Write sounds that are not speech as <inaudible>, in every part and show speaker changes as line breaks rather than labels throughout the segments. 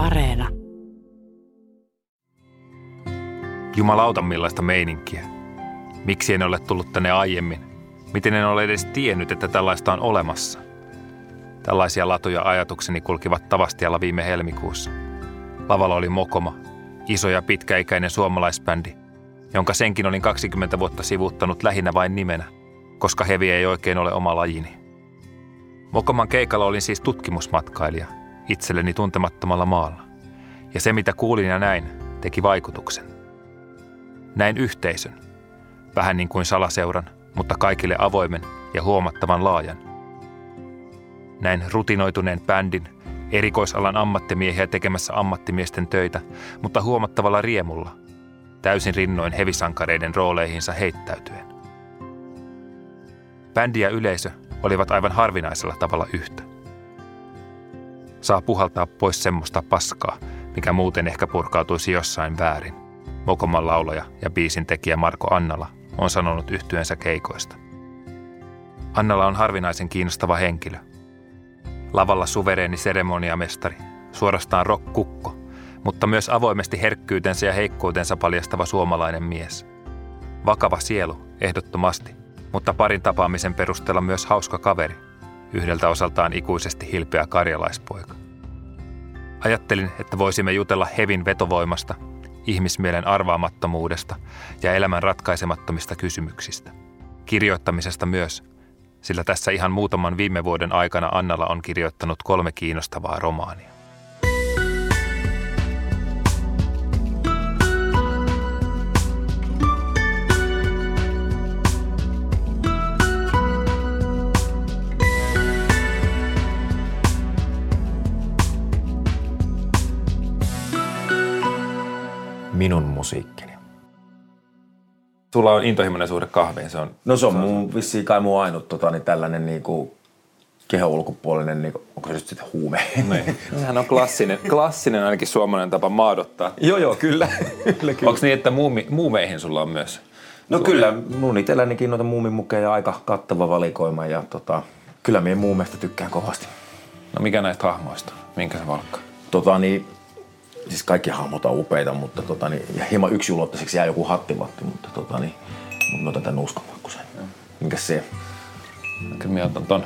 Areena.
Jumalauta millaista meininkiä. Miksi en ole tullut tänne aiemmin? Miten en ole edes tiennyt, että tällaista on olemassa? Tällaisia latuja ajatukseni kulkivat Tavastialla viime helmikuussa. Lavalla oli Mokoma, iso ja pitkäikäinen suomalaisbändi, jonka senkin olin 20 vuotta sivuuttanut lähinnä vain nimenä, koska hevi ei oikein ole oma lajini. Mokoman keikalla olin siis tutkimusmatkailija, itselleni tuntemattomalla maalla. Ja se, mitä kuulin ja näin, teki vaikutuksen. Näin yhteisön, vähän niin kuin salaseuran, mutta kaikille avoimen ja huomattavan laajan. Näin rutinoituneen bändin, erikoisalan ammattimiehiä tekemässä ammattimiesten töitä, mutta huomattavalla riemulla, täysin rinnoin hevisankareiden rooleihinsa heittäytyen. Bändi ja yleisö olivat aivan harvinaisella tavalla yhtä. Saa puhaltaa pois semmoista paskaa, mikä muuten ehkä purkautuisi jossain väärin. Mokoman laulaja ja biisin tekijä Marko Annala on sanonut yhtyensä keikoista. Annala on harvinaisen kiinnostava henkilö. Lavalla suvereeni seremoniamestari, suorastaan rockkukko, mutta myös avoimesti herkkyytensä ja heikkoutensa paljastava suomalainen mies. Vakava sielu, ehdottomasti, mutta parin tapaamisen perusteella myös hauska kaveri, yhdeltä osaltaan ikuisesti hilpeä karjalaispoika. Ajattelin, että voisimme jutella hevin vetovoimasta, ihmismielen arvaamattomuudesta ja elämän ratkaisemattomista kysymyksistä. Kirjoittamisesta myös, sillä tässä ihan muutaman viime vuoden aikana Annalla on kirjoittanut kolme kiinnostavaa romaania.
Minun musiikkini.
Sulla on intohimoinen suhde kahviin, se on...
No se on mun, vissiin kai mun ainut tota, niin tällainen niinku, kehon ulkopuolinen, niinku, onko se nyt sitten huume?
Niin. <laughs> Sehän on klassinen, klassinen ainakin suomalainen tapa maadottaa.
joo, joo, kyllä. <laughs> kyllä, kyllä.
Onko niin, että muumi, muumeihin sulla on myös?
No suhde? kyllä, mun itsellänikin noita muumimukeja aika kattava valikoima ja tota, kyllä minä muumeista tykkään kovasti.
No mikä näistä hahmoista? Minkä se valkkaa?
Tota niin, siis kaikki hahmot on upeita, mutta tota, niin, ja hieman yksinuluottaiseksi jää joku hattivatti, mutta tota, niin, mutta mä otan tän uskomakkusen. Mikä se?
Kyllä mä otan ton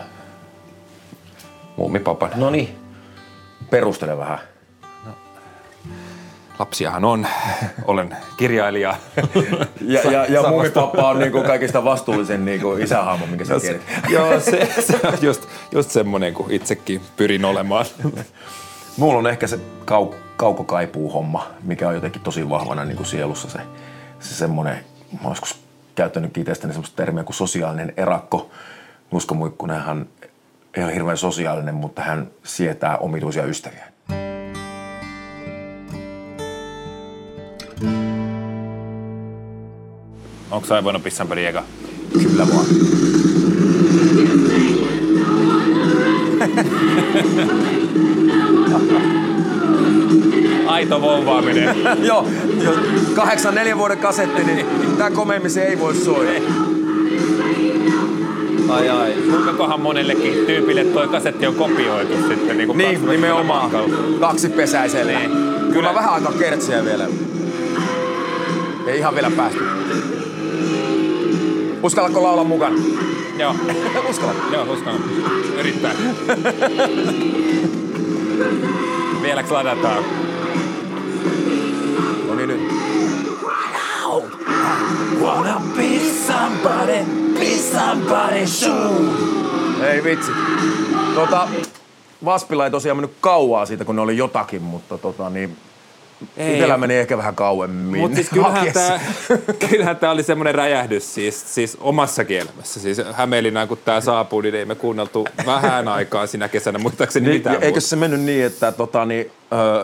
muumipapan.
No niin, perustele vähän. No.
Lapsiahan on, olen kirjailija.
ja ja, ja muumipappa on niinku kaikista vastuullisen niinku isähahmo, minkä sä tiedät.
Joo, se, se on just, just semmonen kuin itsekin pyrin olemaan.
Mulla on ehkä se kau, kaukokaipuu homma, mikä on jotenkin tosi vahvana niin kuin sielussa se, se semmoinen, mä oon joskus käyttänyt itsestäni semmoista termiä kuin sosiaalinen erakko. Nusko Muikkunenhan ei ole hirveän sosiaalinen, mutta hän sietää omituisia ystäviä.
Onko sä voinut pissan eka?
Kyllä vaan. <laughs>
Aito vouvaaminen. <laughs>
Joo, jo, kahdeksan neljän vuoden kasetti, niin tää komeimmin ei voi soida.
Ai ai. Kuinkakohan monellekin tyypille toi kasetti on kopioitu sitten? Niin,
niin nimenomaan. Kaksi pesäiselle. Niin. Kyllä vähän aika kertsiä vielä. Ei ihan vielä päästy. Uskallatko laulaa mukana?
Joo. <laughs>
Uskalla?
Joo, uskallan. Yrittää. <laughs> Vieläks ladataan?
Wanna be somebody, be somebody shoe.
Ei vitsi. Tota, Vaspilla ei tosiaan mennyt kauaa siitä, kun ne oli jotakin, mutta tota niin, ei, Itellä meni ehkä vähän kauemmin.
Mutta siis kyllähän tämä, <laughs> kyllähän tämä oli semmoinen räjähdys siis, siis omassa elämässä. Siis Hämeenlinnaan, kun tämä saapui, niin ei me kuunneltu vähän aikaa sinä kesänä, muistaakseni
niin,
mitään.
Eikö se mennyt niin, että tota, niin,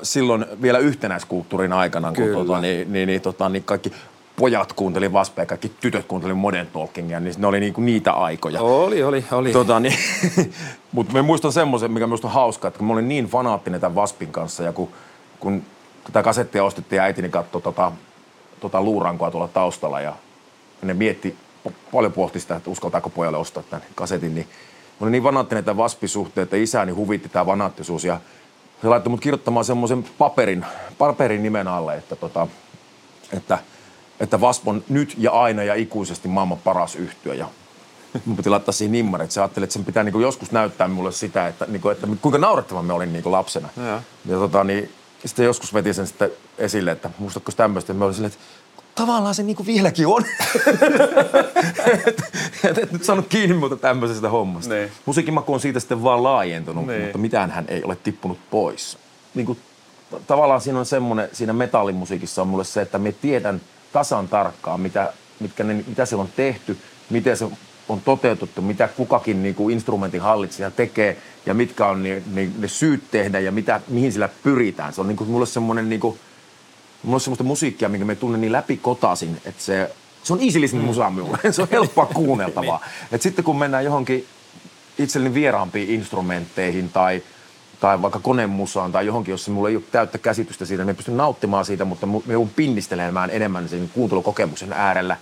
silloin vielä yhtenäiskulttuurin aikana, kun tota, niin, niin, niin, tota, niin kaikki pojat kuunteli Vaspea, kaikki tytöt kuunteli Modern Talkingia, niin ne oli niinku niitä aikoja.
Oli, oli, oli.
Tota, niin, <laughs> Mutta mä muistan semmoisen, mikä minusta on hauska, että kun mä olin niin fanaattinen tämän Vaspin kanssa ja kun, kun tätä kasettia ostettiin ja äitini katsoi tota, tota luurankoa tuolla taustalla ja ne mietti, paljon pohti sitä, että uskaltaako pojalle ostaa tämän kasetin, niin mä olin niin vanaattinen tämän vaspisuhteen, että isäni huvitti tämä vanaattisuus ja se laittoi mut kirjoittamaan semmoisen paperin, paperin nimen alle, että, tota, että, että Wasp on nyt ja aina ja ikuisesti maailman paras yhtyö. Ja mun piti laittaa siihen nimmari, että se ajatteli, että sen pitää niinku joskus näyttää mulle sitä, että, niinku, että kuinka naurettava me olin niinku lapsena.
Ja.
Ja tota, niin, sitten joskus veti sen sitten esille, että muistatko tämmöistä, me olin silleen, että tavallaan se niinku vieläkin on. et, <laughs> et, et nyt saanut kiinni muuta tämmöisestä hommasta.
Niin.
Musiikin maku on siitä sitten vaan laajentunut,
Niin.
mutta mitään hän ei ole tippunut pois. Niinku, tavallaan siinä on semmoinen, siinä metallimusiikissa on mulle se, että me tiedän tasan tarkkaan, mitä, mitkä ne, mitä siellä on tehty, miten se on toteutettu, mitä kukakin niinku instrumentin hallitsija tekee ja mitkä on ne, ne, ne syyt tehdä ja mitä, mihin sillä pyritään. Se on niinku, mulle semmoinen niinku, Mulla on semmoista musiikkia, minkä me tunnen niin läpikotaisin, että se, se on easy listening musa minulle. <laughs> Se on helppoa <laughs> kuunneltavaa. Et sitten kun mennään johonkin itselleni vieraampiin instrumentteihin tai, tai vaikka konemusaan tai johonkin, jossa mulla ei ole täyttä käsitystä siitä, niin pystyn nauttimaan siitä, mutta mu- me joudun pinnistelemään enemmän sen kuuntelukokemuksen äärellä.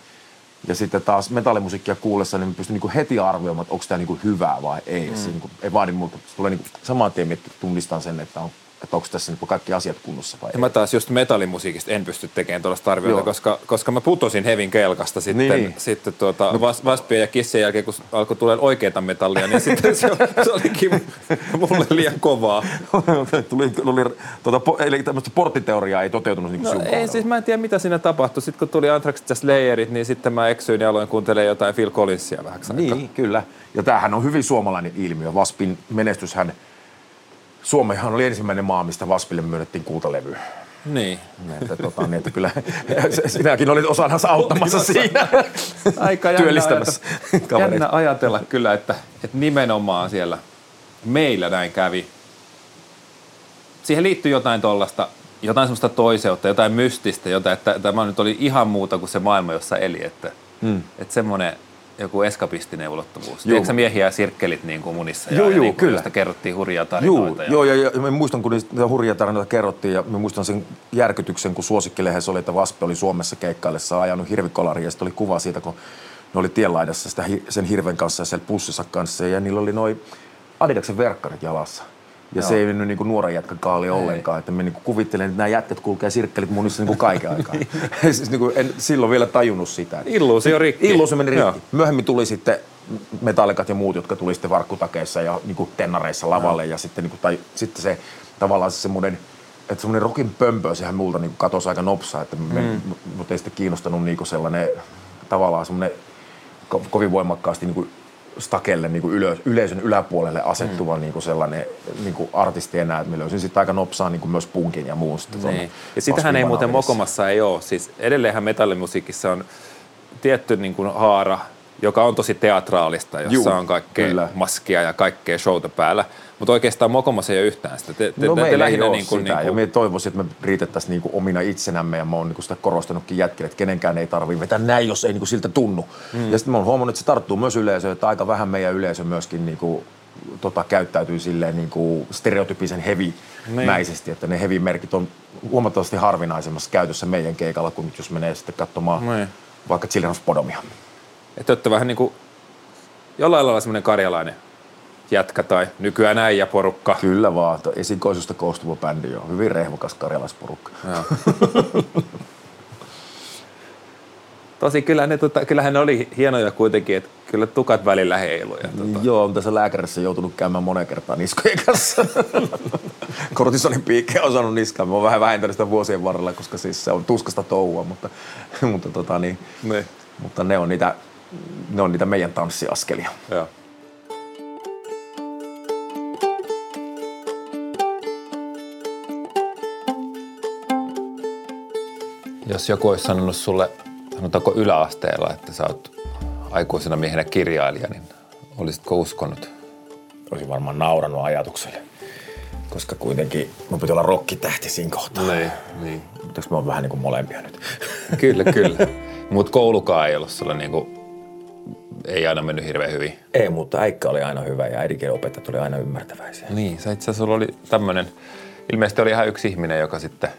Ja sitten taas metallimusiikkia kuullessa, niin mä pystyn niinku heti arvioimaan, että onko tämä niinku hyvää vai ei. Mm. Se niinku, ei vaadi multa. Se tulee niinku saman tien, että tunnistan sen, että, on, että onko tässä niinku kaikki asiat kunnossa vai
Ja
ei.
mä taas just metallimusiikista en pysty tekemään tuollaista arviota, koska, koska mä putosin Hevin kelkasta sitten,
Niin.
sitten tuota, vas, Vaspien ja Kissien jälkeen, kun alkoi tulla oikeita metallia, niin sitten se, se olikin mulle liian kovaa. <laughs>
Tuli, tuli, tuota, eli tämmöistä porttiteoriaa ei toteutunut niin kuin
No ei, siis mä en tiedä mitä siinä tapahtui. Sitten kun tuli Anthraxit ja Slayerit, niin sitten mä eksyin ja aloin kuuntelemaan jotain Phil Collinsia vähäksi aikaa.
Niin, kyllä. Ja tämähän on hyvin suomalainen ilmiö. Vaspin menestyshän, Suomihan oli ensimmäinen maa, mistä Vaspille myönnettiin kultalevy.
Niin.
Että, tota, niin, että kyllä <laughs> sinäkin olit osana auttamassa siinä.
Aika jännä,
Työllistämässä
ajatella, jännä ajatella kyllä, että, että nimenomaan siellä meillä näin kävi. Siihen liittyy jotain tollasta, jotain semmoista toiseutta, jotain mystistä, jotain, että tämä nyt oli ihan muuta kuin se maailma, jossa eli. Että, mm. että semmoinen joku eskapistinen ulottuvuus. Tiedätkö miehiä ja sirkkelit niin kuin munissa?
Juu,
ja,
juu,
niin kuin,
kyllä.
Kerrottiin hurjaa
Joo,
tarinoita. ja,
joo ja, ja mä muistan, kun niitä hurjia tarinoita kerrottiin ja mä muistan sen järkytyksen, kun suosikkilehdessä oli, että Vaspe oli Suomessa keikkaillessa ajanut hirvikolari ja sitten oli kuva siitä, kun ne oli tienlaidassa sitä, sen hirven kanssa ja siellä pussissa kanssa ja niillä oli noin Adidaksen verkkarit jalassa. Ja se ei mennyt niin nuoren jätkän kaali ollenkaan. Että me niin kuvittelen, että nämä jätkät kulkee sirkkelit munissa <laughs> niin kaiken aikaa. siis niin en silloin vielä tajunnut sitä.
Illuusio rikki.
Illuusio meni
Joo.
rikki. Myöhemmin tuli sitten metallikat ja muut, jotka tuli sitten varkkutakeissa ja niin kuin tennareissa lavalle. Ja sitten, niin kuin, tai, sitten se tavallaan se semmoinen, että semmoinen rokin pömpö, sehän multa niin katosi aika nopsaa, että me, mm. mut ei sitten kiinnostanut niin kuin sellainen tavallaan semmoinen ko- kovin voimakkaasti niin kuin stakelle niin kuin ylö, yleisön yläpuolelle asettuva mm. niin kuin sellainen niin kuin artisti enää. että Me löysin sitten aika nopsaa niin kuin myös punkin ja muun. Sitten
Niin. Ja sitähän ei muuten. Mokomassa ei ole. Siis edelleenhän metallimusiikissa on tietty niin kuin haara, joka on tosi teatraalista, jossa
Juu,
on kaikkea
kyllä.
maskia ja kaikkea showta päällä. Mutta oikeastaan Mokomassa ei ole yhtään sitä. Te, te,
No
te, te
ei
lähinnä
ole
niin kuin,
sitä,
niin
ja
kuin,
me toivoisin, että me riitettäisiin niinku omina itsenämme, ja mä oon niinku sitä korostanutkin jätkille, että kenenkään ei tarvitse vetää näin, jos ei niinku siltä tunnu. Mm. Ja sitten mä oon huomannut, että se tarttuu myös yleisöön, että aika vähän meidän yleisö myöskin niinku, tota, käyttäytyy silleen niinku stereotypisen heavy-mäisesti, että ne heavy-merkit on huomattavasti harvinaisemmassa käytössä meidän keikalla, kuin nyt jos menee sitten katsomaan
Niin.
vaikka Children of Podomia.
Että olette vähän niin kuin jollain lailla semmoinen karjalainen jätkä tai nykyään äijä porukka.
Kyllä vaan, esikoisusta koostuva bändi on hyvin rehvakas karjalaisporukka. <laughs>
Tosi kyllä ne, tota, kyllähän ne oli hienoja kuitenkin, että kyllä tukat välillä heilu. Ja, tota,
Joo, on tässä lääkärissä joutunut käymään monen kertaan niskojen kanssa. <laughs> Kortisonin piikkejä on saanut niskaan. Mä oon vähän vähentänyt sitä vuosien varrella, koska siis se on tuskasta touhua, mutta, <laughs> mutta, tota, niin,
niin.
mutta ne, on niitä, ne on niitä meidän tanssiaskelia.
Joo. Jos joku olisi sanonut sulle, sanotaanko yläasteella, että sä oot aikuisena miehenä kirjailija, niin olisitko uskonut?
Olisin varmaan naurannut ajatukselle. Koska kuitenkin mun piti olla rokkitähti siinä kohtaa.
Niin, niin.
Mutta mä oon vähän niin kuin molempia nyt?
Kyllä, kyllä. <laughs> Mutta koulukaan ei ollut sulla niinku, ei aina mennyt hirveän hyvin.
Ei, mutta äikkä oli aina hyvä ja äidinkielen opettajat oli aina ymmärtäväisiä.
Niin, sä itse asiassa sulla oli tämmönen, ilmeisesti oli ihan yksi ihminen, joka sitten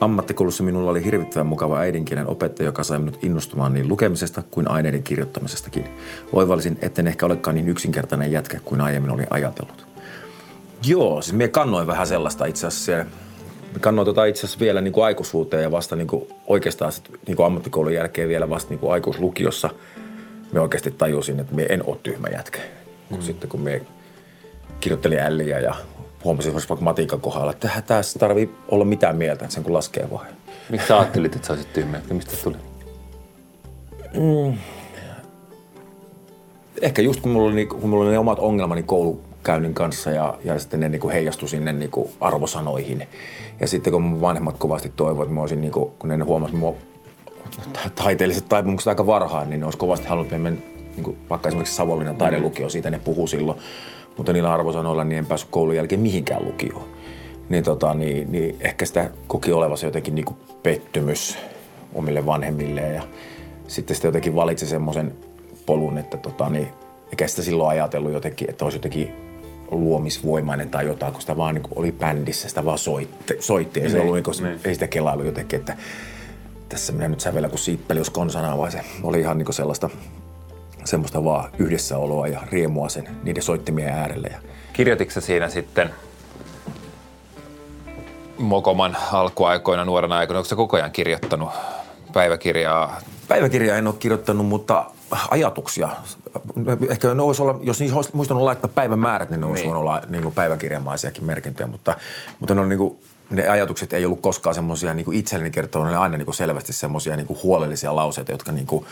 Ammattikoulussa minulla oli hirvittävän mukava äidinkielen opettaja, joka sai minut innostumaan niin lukemisesta kuin aineiden kirjoittamisestakin. Oivallisin, etten ehkä olekaan niin yksinkertainen jätkä kuin aiemmin olin ajatellut. Joo, siis me kannoin vähän sellaista itse asiassa siellä. Me kannoin tota itse asiassa vielä niin kuin aikuisuuteen ja vasta niin kuin oikeastaan sit, niin kuin ammattikoulun jälkeen vielä vasta niin kuin aikuislukiossa me oikeasti tajusin, että me en ole tyhmä jätkä. Mm. Sitten kun me kirjoittelin älliä ja huomasin esimerkiksi vaikka matiikan kohdalla, että tässä tarvii olla mitään mieltä, että sen kun laskee vaan.
Miksi sä ajattelit, että sä olisit tyhmä? Mistä se tuli?
ehkä just kun mulla oli, niinku- kun mulla oli ne omat ongelmani koulukäynnin kanssa ja, ja sitten ne niin heijastui sinne niin kuin arvosanoihin. Ja sitten kun mun vanhemmat kovasti toivoivat, että mä olisin, niin kuin, kun ne huomasivat mua taiteelliset taipumukset aika varhain, niin ne olisi kovasti halunnut, mennä niin kuin, vaikka esimerkiksi Savonlinnan taidelukio, siitä ne puhuu silloin. Mutta niillä arvosanoilla niin en päässyt koulun jälkeen mihinkään lukioon. Niin, tota, niin, niin ehkä sitä koki olevansa jotenkin niin kuin pettymys omille vanhemmilleen ja sitten sitä jotenkin valitsi semmoisen polun, että tota, niin, eikä sitä silloin ajatellut jotenkin, että olisi jotenkin luomisvoimainen tai jotain, kun sitä vaan niin oli bändissä, sitä vaan soitti, soitti ei, se ollut, niin kuin, ei sitä kelailu jotenkin, että tässä minä nyt sävelä kuin siippeli, konsana, vaan se oli ihan niin sellaista semmoista vaan yhdessäoloa ja riemua sen niiden soittimien äärelle. Ja
Kirjoititko siinä sitten Mokoman alkuaikoina, nuorena aikoina, onko sä koko ajan kirjoittanut päiväkirjaa?
Päiväkirjaa en ole kirjoittanut, mutta ajatuksia. Ehkä ne olisi olla, jos niissä olisi muistanut laittaa päivämäärät, niin ne olisi
Niin.
olla niin kuin päiväkirjamaisiakin merkintöjä, mutta, mutta ne, on niin kuin, ne ajatukset ei ollut koskaan semmoisia niin kuin itselleni kertoo, ne aina niin kuin selvästi semmoisia niin kuin huolellisia lauseita, jotka niin kuin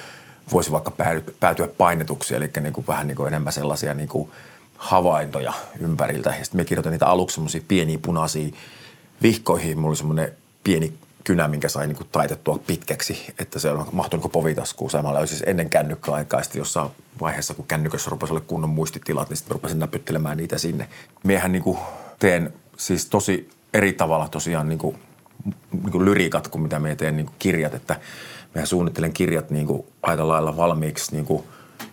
voisi vaikka päädy- päätyä painetuksi, eli niin kuin vähän niin kuin enemmän sellaisia niin kuin havaintoja ympäriltä. Ja sitten me kirjoitin niitä aluksi semmoisia pieniä punaisia vihkoihin. Mulla oli semmoinen pieni kynä, minkä sai niin kuin taitettua pitkäksi, että se mahtui niin povitaskuun. Samalla siis ennen kännykkäaikaa, sitten jossain vaiheessa, kun kännykössä rupesi olla kunnon muistitilat, niin sitten rupesin näpyttelemään niitä sinne. Miehän niin kuin teen siis tosi eri tavalla tosiaan niin kuin, niin kuin lyriikat kuin mitä me teen niin kuin kirjat, että mehän suunnittelen kirjat niin kuin aika lailla valmiiksi niin kuin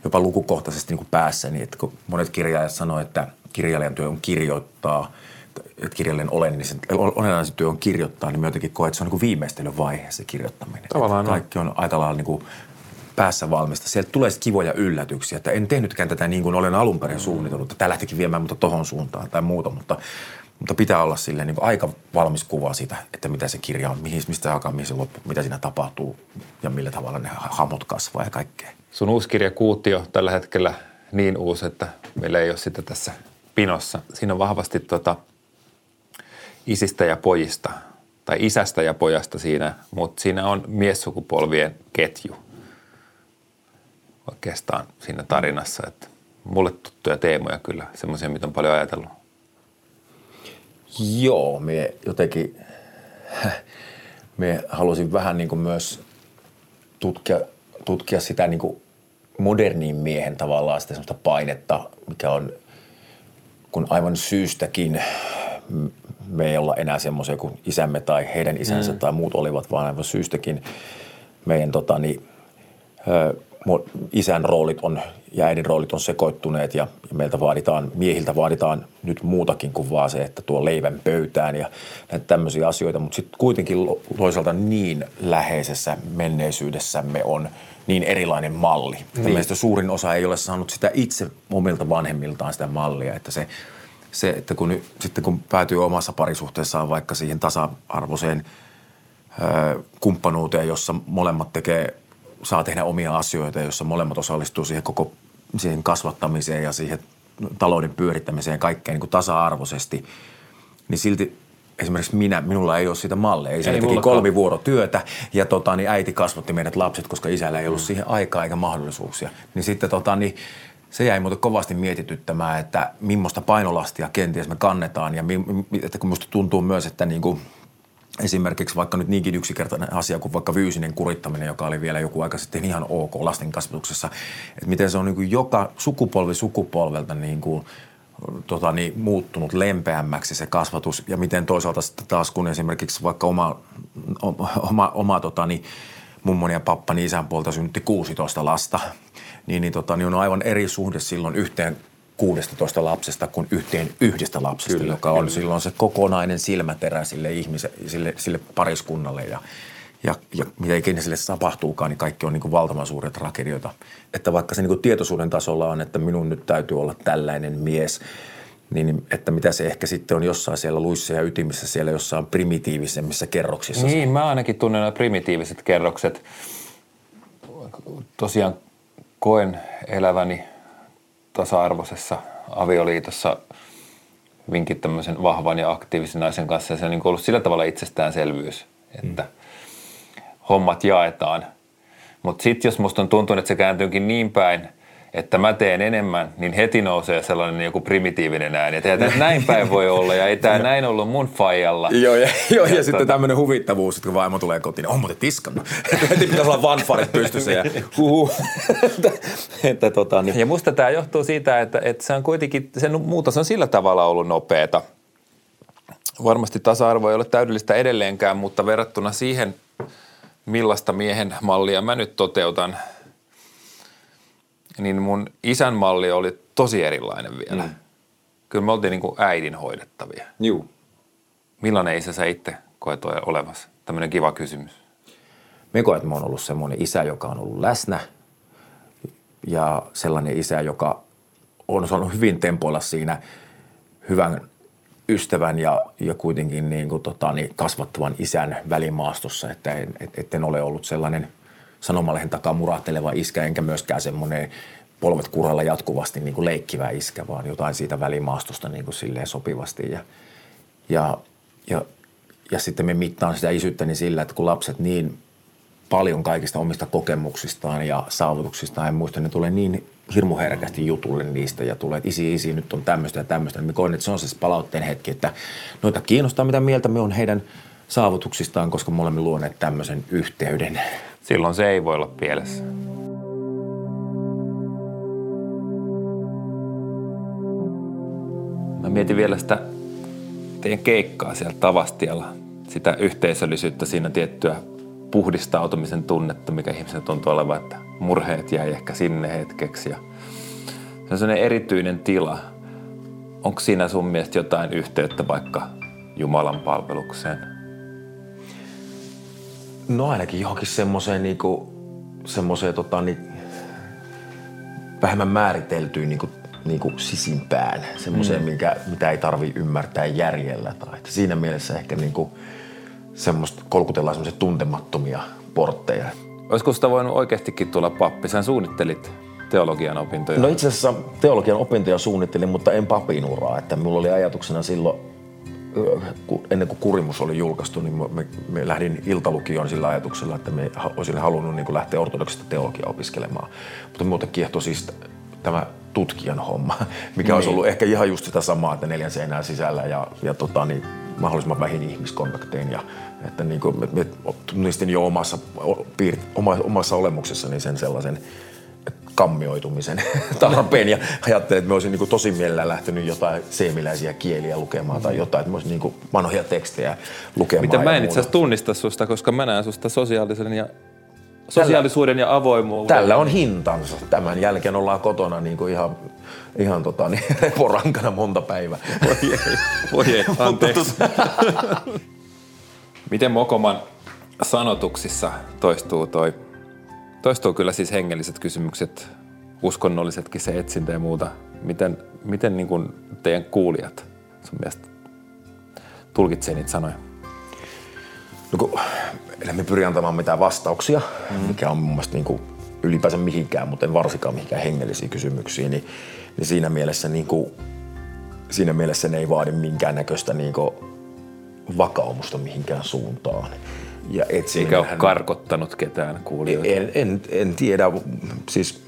jopa lukukohtaisesti niin kuin päässäni, että kun monet kirjaajat sanoo, että kirjailijan työ on kirjoittaa, että kirjallinen olennaisen, olennaisen työ on kirjoittaa, niin mä jotenkin koen, että se on niin viimeistelyn vaihe se kirjoittaminen.
Tavallaan
Että kaikki on aika lailla niin kuin päässä valmista. Sieltä tulee kivoja yllätyksiä, että en tehnytkään tätä niin kuin olen alun perin suunnitellut. Tämä lähtikin viemään mutta tohon suuntaan tai muuta, mutta, mutta pitää olla silleen niin aika valmis kuva siitä, että mitä se kirja on, mihin, mistä se alkaa, mihin se loppuu, mitä siinä tapahtuu ja millä tavalla ne hahmot kasvaa ja kaikkea.
Sun uusi kirja Kuutio tällä hetkellä niin uusi, että meillä ei ole sitä tässä pinossa. Siinä on vahvasti tota isistä ja pojista, tai isästä ja pojasta siinä, mutta siinä on miessukupolvien ketju oikeastaan siinä tarinassa. Että mulle tuttuja teemoja kyllä, semmoisia, mitä on paljon ajatellut.
Joo, me jotenkin, me halusin vähän niin kuin myös tutkia, tutkia sitä niin kuin modernin miehen tavallaan sitä painetta, mikä on, kun aivan syystäkin me ei olla enää semmoisia kuin isämme tai heidän isänsä mm. tai muut olivat, vaan aivan syystäkin meidän tota, niin, ö, isän roolit on ja äidin roolit on sekoittuneet ja, ja meiltä vaaditaan, miehiltä vaaditaan nyt muutakin kuin vaan se, että tuo leivän pöytään ja näitä tämmöisiä asioita, mutta sitten kuitenkin toisaalta niin läheisessä menneisyydessämme on niin erilainen malli. Niin. Meistä suurin osa ei ole saanut sitä itse omilta vanhemmiltaan sitä mallia, että se, se että kun, sitten kun päätyy omassa parisuhteessaan vaikka siihen tasa-arvoiseen ö, kumppanuuteen, jossa molemmat tekee, saa tehdä omia asioita, jossa molemmat osallistuu siihen koko siihen kasvattamiseen ja siihen talouden pyörittämiseen ja kaikkeen niin kuin tasa-arvoisesti, niin silti esimerkiksi minä, minulla ei ole sitä malleja. Isä
Ei
teki
mullakaan.
kolmivuorotyötä ja tota, niin äiti kasvatti meidät lapset, koska isällä ei ollut siihen aikaa eikä mahdollisuuksia. Niin sitten tota, niin se jäi muuten kovasti mietityttämään, että millaista painolastia kenties me kannetaan. Ja että kun musta tuntuu myös, että niin kuin esimerkiksi vaikka nyt niinkin yksinkertainen asia kuin vaikka fyysinen kurittaminen, joka oli vielä joku aika sitten ihan ok lasten kasvatuksessa, että miten se on niin kuin joka sukupolvi sukupolvelta niin kuin, tota niin, muuttunut lempeämmäksi se kasvatus. Ja miten toisaalta sitten taas kun esimerkiksi vaikka oma, oma, oma tota niin, mummoni ja pappani isän puolta synnytti 16 lasta, niin, niin, tota, niin on aivan eri suhde silloin yhteen 16 lapsesta kuin yhteen yhdestä lapsesta, kyllä, joka on silloin se kokonainen silmäterä sille, ihmise, sille, sille pariskunnalle ja, ja, ja mitä ikinä sille tapahtuukaan, niin kaikki on niin kuin valtavan suuria tragedioita. Että vaikka se niin kuin tietoisuuden tasolla on, että minun nyt täytyy olla tällainen mies, niin, niin että mitä se ehkä sitten on jossain siellä luissa ja ytimissä, siellä jossain primitiivisemmissä kerroksissa.
Niin, mä ainakin tunnen nämä primitiiviset kerrokset. Tosiaan koen eläväni tasa-arvoisessa avioliitossa hyvinkin tämmöisen vahvan ja aktiivisen naisen kanssa. Ja se on niin ollut sillä tavalla itsestäänselvyys, että mm. hommat jaetaan. Mutta sitten jos musta on tuntunut, että se kääntyykin niin päin – että mä teen enemmän, niin heti nousee sellainen joku primitiivinen ääni. Että näin päin voi olla ja ei tämä <laughs> näin ollut mun faijalla.
Joo, ja, joo, ja, ja sitten tämmöinen huvittavuus, että kun vaimo tulee kotiin, niin on muuten tiskannut. <laughs> heti pitäisi olla vanfarit pystyssä ja huhu. <laughs>
että, tota, niin. Ja musta tämä johtuu siitä, että, että se on kuitenkin, sen muutos on sillä tavalla ollut nopeeta. Varmasti tasa-arvo ei ole täydellistä edelleenkään, mutta verrattuna siihen, millaista miehen mallia mä nyt toteutan – niin mun isän malli oli tosi erilainen vielä. Mm. Kyllä me oltiin niin kuin äidin hoidettavia.
Juu.
Millainen isä sä itse koet olevassa? Tämmöinen kiva kysymys.
Me koet, että mä oon ollut semmoinen isä, joka on ollut läsnä ja sellainen isä, joka on saanut hyvin tempoilla siinä hyvän ystävän ja, ja kuitenkin niin kuin, tota, niin kasvattavan isän välimaastossa, että en, et, etten ole ollut sellainen – sanomalehen takaa murahteleva iskä, enkä myöskään semmoinen polvet kuralla jatkuvasti niin kuin leikkivä iskä, vaan jotain siitä välimaastosta niin kuin silleen sopivasti. Ja, ja, ja, ja sitten me mittaan sitä isyyttäni sillä, että kun lapset niin paljon kaikista omista kokemuksistaan ja saavutuksistaan, en muista, ne tulee niin hirmu herkästi jutulle niistä ja tulee, että isi, isi, nyt on tämmöistä ja tämmöistä. Me koen, että se on se palautteen hetki, että noita kiinnostaa, mitä mieltä me on heidän saavutuksistaan, koska me olemme luoneet tämmöisen yhteyden
Silloin se ei voi olla pielessä. Mä mietin vielä sitä teidän keikkaa siellä Tavastialla. Sitä yhteisöllisyyttä siinä tiettyä puhdistautumisen tunnetta, mikä ihmisen tuntuu olevan, että murheet jäi ehkä sinne hetkeksi. Ja se on sellainen erityinen tila. Onko siinä sun mielestä jotain yhteyttä vaikka Jumalan palvelukseen?
No ainakin johonkin semmoiseen niinku, semmoiseen tota, niin, vähemmän määriteltyyn niinku, niinku sisimpään. Semmoiseen, mm. mikä, mitä ei tarvi ymmärtää järjellä. Tai, että siinä mielessä ehkä niinku, semmoista, kolkutellaan semmoisia tuntemattomia portteja.
Olisiko sitä voinut oikeastikin tulla pappi? Sä suunnittelit teologian opintoja.
No itse asiassa teologian opintoja suunnittelin, mutta en papin uraa. Että mulla oli ajatuksena silloin ennen kuin Kurimus oli julkaistu, niin me, me lähdin iltalukioon sillä ajatuksella, että me olisin halunnut niin lähteä ortodoksista teologiaa opiskelemaan. Mutta muuta kiehtoi siis tämä tutkijan homma, <laughs> mikä niin. olisi ollut ehkä ihan just sitä samaa, että neljän seinää sisällä ja, ja tota, niin mahdollisimman vähin ihmiskontaktein. Ja, että niin kuin me, me tunnistin jo omassa, omassa olemuksessani sen sellaisen kammioitumisen <laughs> tarpeen ja ajattelin, että mä olisin niin kuin tosi mielellään lähtenyt jotain seemiläisiä kieliä lukemaan tai jotain, että mä olisin niin kuin vanhoja tekstejä lukemaan.
Miten mä en itse asiassa tunnista susta, koska mä näen susta sosiaalisen ja sosiaalisuuden tällä, ja avoimuuden.
Tällä on hintansa. Tämän jälkeen ollaan kotona niin kuin ihan, ihan tota, niin, <laughs> reporankana monta päivää.
Voi ei, voi ei, <laughs> anteeksi. Miten Mokoman sanotuksissa toistuu toi toistuu kyllä siis hengelliset kysymykset, uskonnollisetkin, se etsintä ja muuta. Miten, miten niin kuin teidän kuulijat sun mielestä tulkitsee niitä sanoja?
No kun me pyri antamaan mitään vastauksia, mm. mikä on mun mielestä niin kuin ylipäänsä mihinkään, mutta en varsinkaan mihinkään hengellisiin kysymyksiin, niin, niin siinä mielessä niin kuin, siinä mielessä ne ei vaadi minkäännäköistä niin kuin vakaumusta mihinkään suuntaan
ja etsiminen. Eikä ole karkottanut ketään kuulijoita?
En, en, en tiedä, siis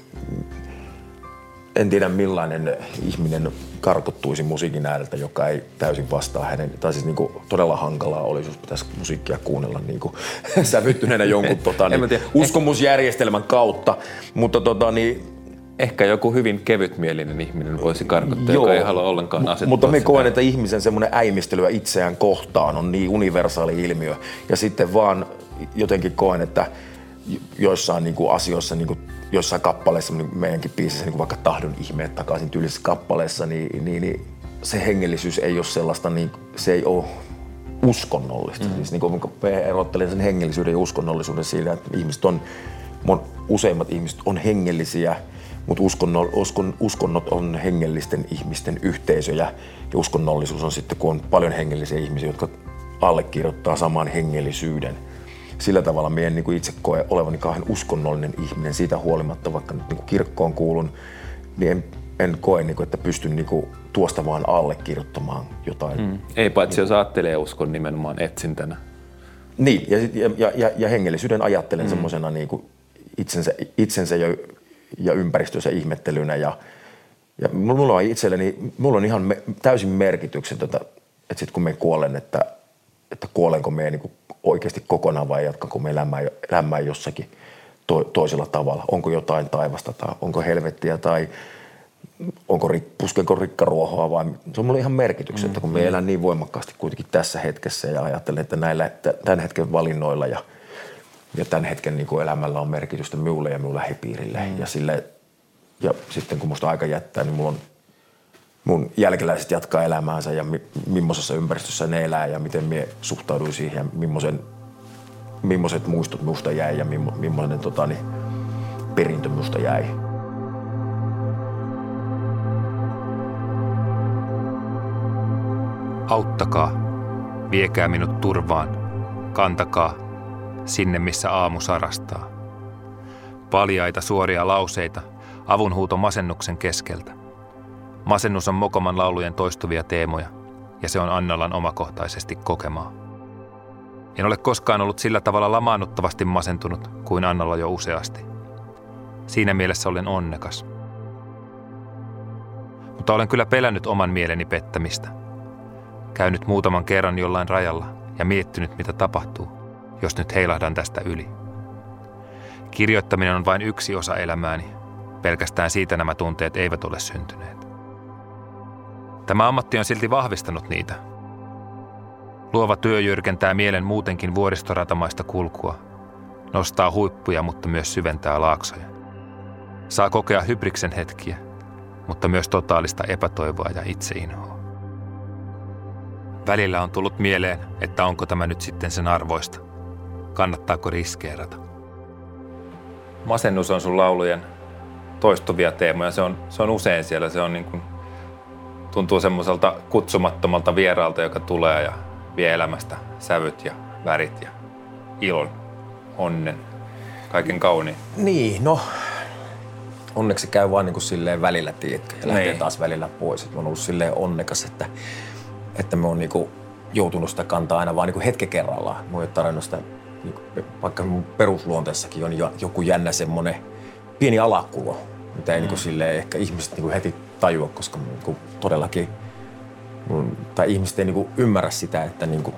en tiedä millainen ihminen karkottuisi musiikin ääreltä, joka ei täysin vastaa hänen, tai siis niin kuin todella hankalaa olisi, jos pitäisi musiikkia kuunnella niin kuin <laughs> sävyttyneenä jonkun tota, niin, uskomusjärjestelmän kautta, mutta tota, niin,
Ehkä joku hyvin kevytmielinen ihminen voisi karkottaa, Joo, joka ei halua ollenkaan asettua
Mutta me koen, että ihmisen semmoinen äimistelyä itseään kohtaan on niin universaali ilmiö. Ja sitten vaan jotenkin koen, että joissain niin kuin asioissa, niin kuin joissain kappaleissa, niin meidänkin biisissä, niin kuin vaikka Tahdon ihmeet takaisin tyylisessä kappaleessa, niin, niin, niin se hengellisyys ei ole sellaista, niin se ei ole uskonnollista. Mm. Siis niin kuin erottelen sen hengellisyyden ja uskonnollisuuden siinä, että ihmiset on, useimmat ihmiset on hengellisiä – Mutta uskonno, uskon, uskonnot on hengellisten ihmisten yhteisöjä ja uskonnollisuus on sitten, kun on paljon hengellisiä ihmisiä, jotka allekirjoittaa saman hengellisyyden. Sillä tavalla minä en niin kuin itse koe olevani kauhean uskonnollinen ihminen siitä huolimatta, vaikka nyt niin kuin kirkkoon kuulun, niin en, en koe, niin kuin, että pystyn niin kuin tuosta vaan allekirjoittamaan jotain. Mm.
Ei paitsi jos ajattelee uskon nimenomaan etsintänä.
Niin, ja, ja, ja, ja, hengellisyyden ajattelen mm. semmoisena niin kuin itsensä, itsensä ja, ja ympäristönsä ihmettelynä. Ja, ja mulla on itselleni, mulla on ihan me, täysin merkityksetöntä, että sitten kun me kuolen, että, että kuolenko me niin kuin oikeasti kokonaan vai jatkanko me elämää, elämää jossakin to, toisella tavalla. Onko jotain taivasta tai onko helvettiä tai onko rik, puskenko rikkaruohoa vai se on mulle ihan merkityksettä, kun me elän niin voimakkaasti kuitenkin tässä hetkessä ja ajattelen, että näillä tämän hetken valinnoilla ja, ja tämän hetken niin kuin elämällä on merkitystä minulle ja minun lähipiirille mm. ja sille ja sitten kun musta aika jättää, niin mulla on mun jälkeläiset jatkaa elämäänsä ja mi, millaisessa ympäristössä ne elää ja miten me suhtauduin siihen ja millaisen, millaiset muistot musta jäi ja mimmo- millainen tota, niin, perintö musta jäi.
Auttakaa, viekää minut turvaan, kantakaa sinne missä aamu sarastaa. Paljaita suoria lauseita, avunhuuto masennuksen keskeltä. Masennus on Mokoman laulujen toistuvia teemoja, ja se on Annalan omakohtaisesti kokemaa. En ole koskaan ollut sillä tavalla lamaannuttavasti masentunut kuin Annalla jo useasti. Siinä mielessä olen onnekas. Mutta olen kyllä pelännyt oman mieleni pettämistä – käynyt muutaman kerran jollain rajalla ja miettinyt, mitä tapahtuu, jos nyt heilahdan tästä yli. Kirjoittaminen on vain yksi osa elämääni. Pelkästään siitä nämä tunteet eivät ole syntyneet. Tämä ammatti on silti vahvistanut niitä. Luova työ jyrkentää mielen muutenkin vuoristoratamaista kulkua, nostaa huippuja, mutta myös syventää laaksoja. Saa kokea hybriksen hetkiä, mutta myös totaalista epätoivoa ja itseinhoa. Välillä on tullut mieleen, että onko tämä nyt sitten sen arvoista. Kannattaako riskeerata?
Masennus on sun laulujen toistuvia teemoja. Se on, se on usein siellä. Se on niin kuin, tuntuu semmoiselta kutsumattomalta vieraalta, joka tulee ja vie elämästä sävyt ja värit ja ilon, onnen, kaiken kauniin.
Niin, no onneksi käy vaan niin kuin silleen välillä, tiedätkö, ja lähtee
Niin.
taas välillä pois. Et mä oon ollut silleen onnekas, että, että mä oon niin kuin joutunut sitä kantaa aina vaan niin kuin hetken kerrallaan. Mä oon tarvinnut sitä, vaikka mun perusluonteessakin on jo- joku jännä semmoinen pieni alakulo, mitä ei niin kuin silleen ehkä ihmiset niin kuin heti tajua, koska niin kuin todellakin mun, tai ihmiset ei niin kuin ymmärrä sitä, että niin kuin,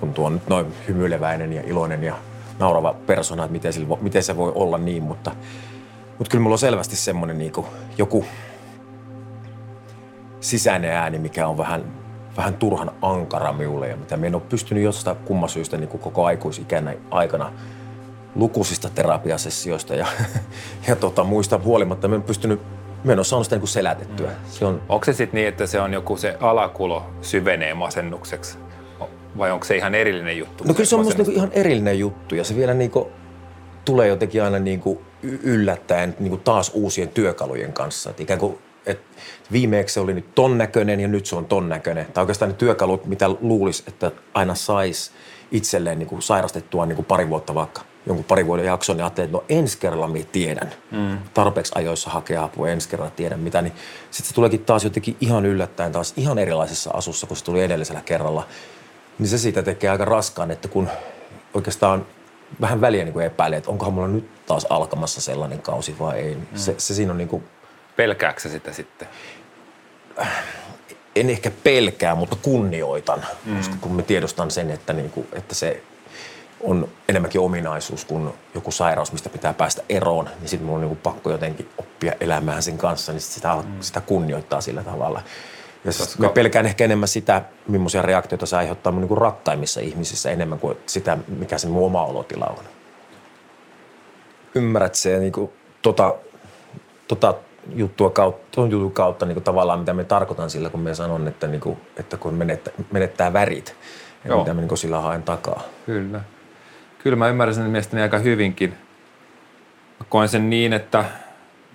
kun, tuo on nyt noin hymyileväinen ja iloinen ja naurava persona, että miten, sillä, miten se voi olla niin, mutta mutta kyllä mulla on selvästi semmoinen niinku joku sisäinen ääni, mikä on vähän, vähän turhan ankara minulle ja mitä me en ole pystynyt jostain kumman syystä niinku koko aikuisikänä aikana lukuisista terapiasessioista ja, <laughs> ja tota, muista huolimatta me en pystynyt, me en ole saanut sitä niinku selätettyä. Se on,
Onko se sitten niin, että se on joku se alakulo syvenee masennukseksi? Vai onko se ihan erillinen juttu?
No kyllä se on musta niinku ihan erillinen juttu ja se vielä niinku tulee jotenkin aina niinku yllättäen niinku taas uusien työkalujen kanssa. Et ikään kuin, et viimeksi se oli nyt ton näköinen ja nyt se on ton näköinen. Tai oikeastaan ne työkalut, mitä luulisi, että aina sais itselleen niinku sairastettua niinku pari vuotta vaikka jonkun pari vuoden jakson ja ajattelin, että no ensi kerralla minä tiedän. Mm. Tarpeeksi ajoissa hakea apua, ensi kerralla tiedän mitä. Niin sitten se tuleekin taas jotenkin ihan yllättäen taas ihan erilaisessa asussa, kun se tuli edellisellä kerralla niin se siitä tekee aika raskaan, että kun oikeastaan vähän väliä niin kuin epäilee, että onkohan mulla nyt taas alkamassa sellainen kausi vai ei. Mm. Se, se siinä on niin kuin,
Pelkääkö sä sitä sitten?
en ehkä pelkää, mutta kunnioitan, mm. koska kun mä tiedostan sen, että, niin kuin, että se on enemmänkin ominaisuus kuin joku sairaus, mistä pitää päästä eroon, niin sitten mulla on niin pakko jotenkin oppia elämään sen kanssa, niin sit sitä, mm. sitä kunnioittaa sillä tavalla. Ja siis
Koska-
mä pelkään ehkä enemmän sitä, millaisia reaktioita se aiheuttaa mun niin kuin rakkaimmissa ihmisissä enemmän kuin sitä, mikä se mun oma olotila on. Ymmärrät se niin kuin, tota, tota juttua kautta, ton jutun kautta niin kuin tavallaan, mitä me tarkoitan sillä, kun me sanon, että, niin kuin, että kun menettää, menettää värit, ja
Joo.
mitä me niin kuin sillä haen takaa.
Kyllä. Kyllä mä ymmärrän sen mielestäni aika hyvinkin. Mä koen sen niin, että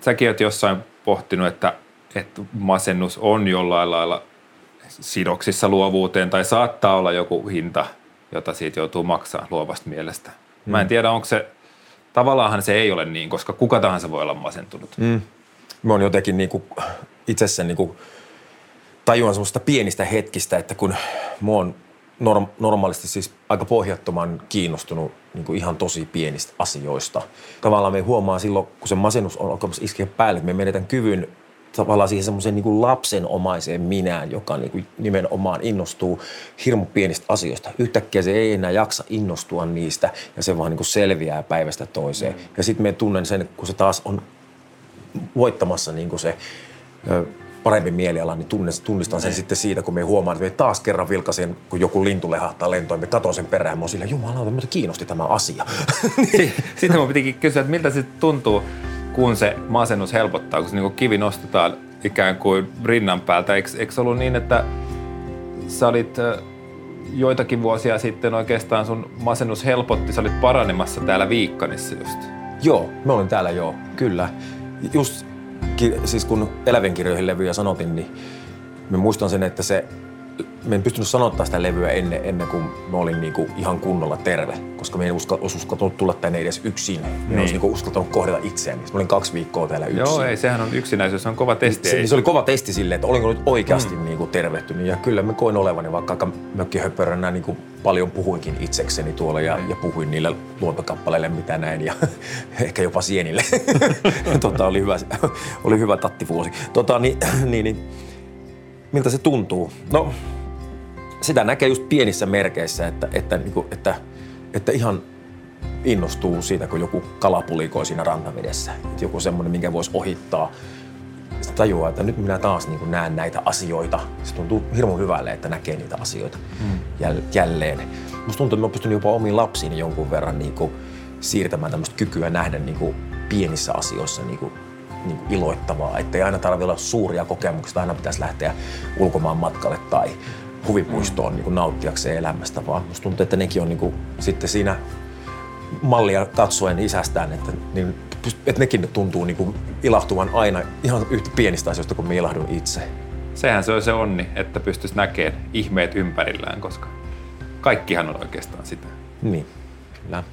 säkin oot jossain pohtinut, että, että masennus on jollain lailla sidoksissa luovuuteen tai saattaa olla joku hinta, jota siitä joutuu maksaa luovasta mielestä. Mä en tiedä, onko se, tavallaanhan se ei ole niin, koska kuka tahansa voi olla masentunut. Mm.
Mä oon jotenkin niinku itsessä niinku tajuan semmoista pienistä hetkistä, että kun mä oon norm, normaalisti siis aika pohjattoman kiinnostunut niin kuin ihan tosi pienistä asioista. Tavallaan me huomaa silloin, kun se masennus on alkamassa iskeä päälle, että me menetään kyvyn tavallaan siihen semmoiseen niin lapsenomaiseen minään, joka niin kuin nimenomaan innostuu hirmu pienistä asioista. Yhtäkkiä se ei enää jaksa innostua niistä ja se vaan niin kuin selviää päivästä toiseen. Mm. Ja sitten me tunnen sen, kun se taas on voittamassa niin kuin se parempi mieliala, niin tunnistan sen ne. sitten siitä, kun me huomaan, että me taas kerran vilkasen, kun joku lintu lehahtaa lentoon, me katson sen perään, mä oon sillä, jumalauta, mutta kiinnosti tämä asia. <laughs>
Sitten mun pitikin kysyä, että miltä se tuntuu, kun se masennus helpottaa, kun se niin kivi nostetaan ikään kuin rinnan päältä. Eikö, eikö ollut niin, että sä olit joitakin vuosia sitten oikeastaan sun masennus helpotti, sä olit paranemassa täällä Viikkanissa just.
Joo, mä olin täällä joo, kyllä. Just siis kun elävien kirjoihin levyjä sanotin, niin mä muistan sen, että se me en pystynyt sanottaa sitä levyä ennen, ennen kuin mä olin niinku ihan kunnolla terve, koska me en uska, olisi uskaltanut tulla tänne edes yksin. Me niin. olisi niinku uskaltanut kohdata itseäni. Mä olin kaksi viikkoa täällä yksin.
Joo, ei, sehän on yksinäisyys, se on kova testi.
Se, se oli kova testi silleen, että olinko nyt oikeasti mm. niinku tervehtynyt. Ja kyllä mä koin olevani, vaikka aika mökkihöpöränä niinku paljon puhuinkin itsekseni tuolla ja, ja puhuin niille luontokappaleille mitä näin ja <laughs> ehkä jopa sienille. <laughs> tota, oli, hyvä, <laughs> oli hyvä tattivuosi. Tota, niin, <clears throat> niin, niin, miltä se tuntuu? No, sitä näkee just pienissä merkeissä, että, että, niin kuin, että, että ihan innostuu siitä, kun joku kala pulikoi siinä rantavedessä. Joku semmoinen, minkä voisi ohittaa. Sitten tajuaa, että nyt minä taas niin näen näitä asioita. Se tuntuu hirmu hyvälle, että näkee niitä asioita mm. jälleen. Musta tuntuu, että mä pystyn jopa omiin lapsiin jonkun verran niin kuin siirtämään tämmöistä kykyä nähdä niin kuin pienissä asioissa niin kuin niin kuin iloittavaa, että ei aina tarvitse olla suuria kokemuksia, aina pitäisi lähteä ulkomaan matkalle tai huvipuistoon niin kuin nauttiakseen elämästä, vaan musta tuntuu, että nekin on niin kuin, sitten siinä mallia katsoen isästään, että, niin, että nekin tuntuu niin kuin ilahtuvan aina ihan yhtä pienistä asioista kuin me ilahdun itse.
Sehän se on se onni, että pystyisi näkemään ihmeet ympärillään, koska kaikkihan on oikeastaan sitä.
Niin, kyllä.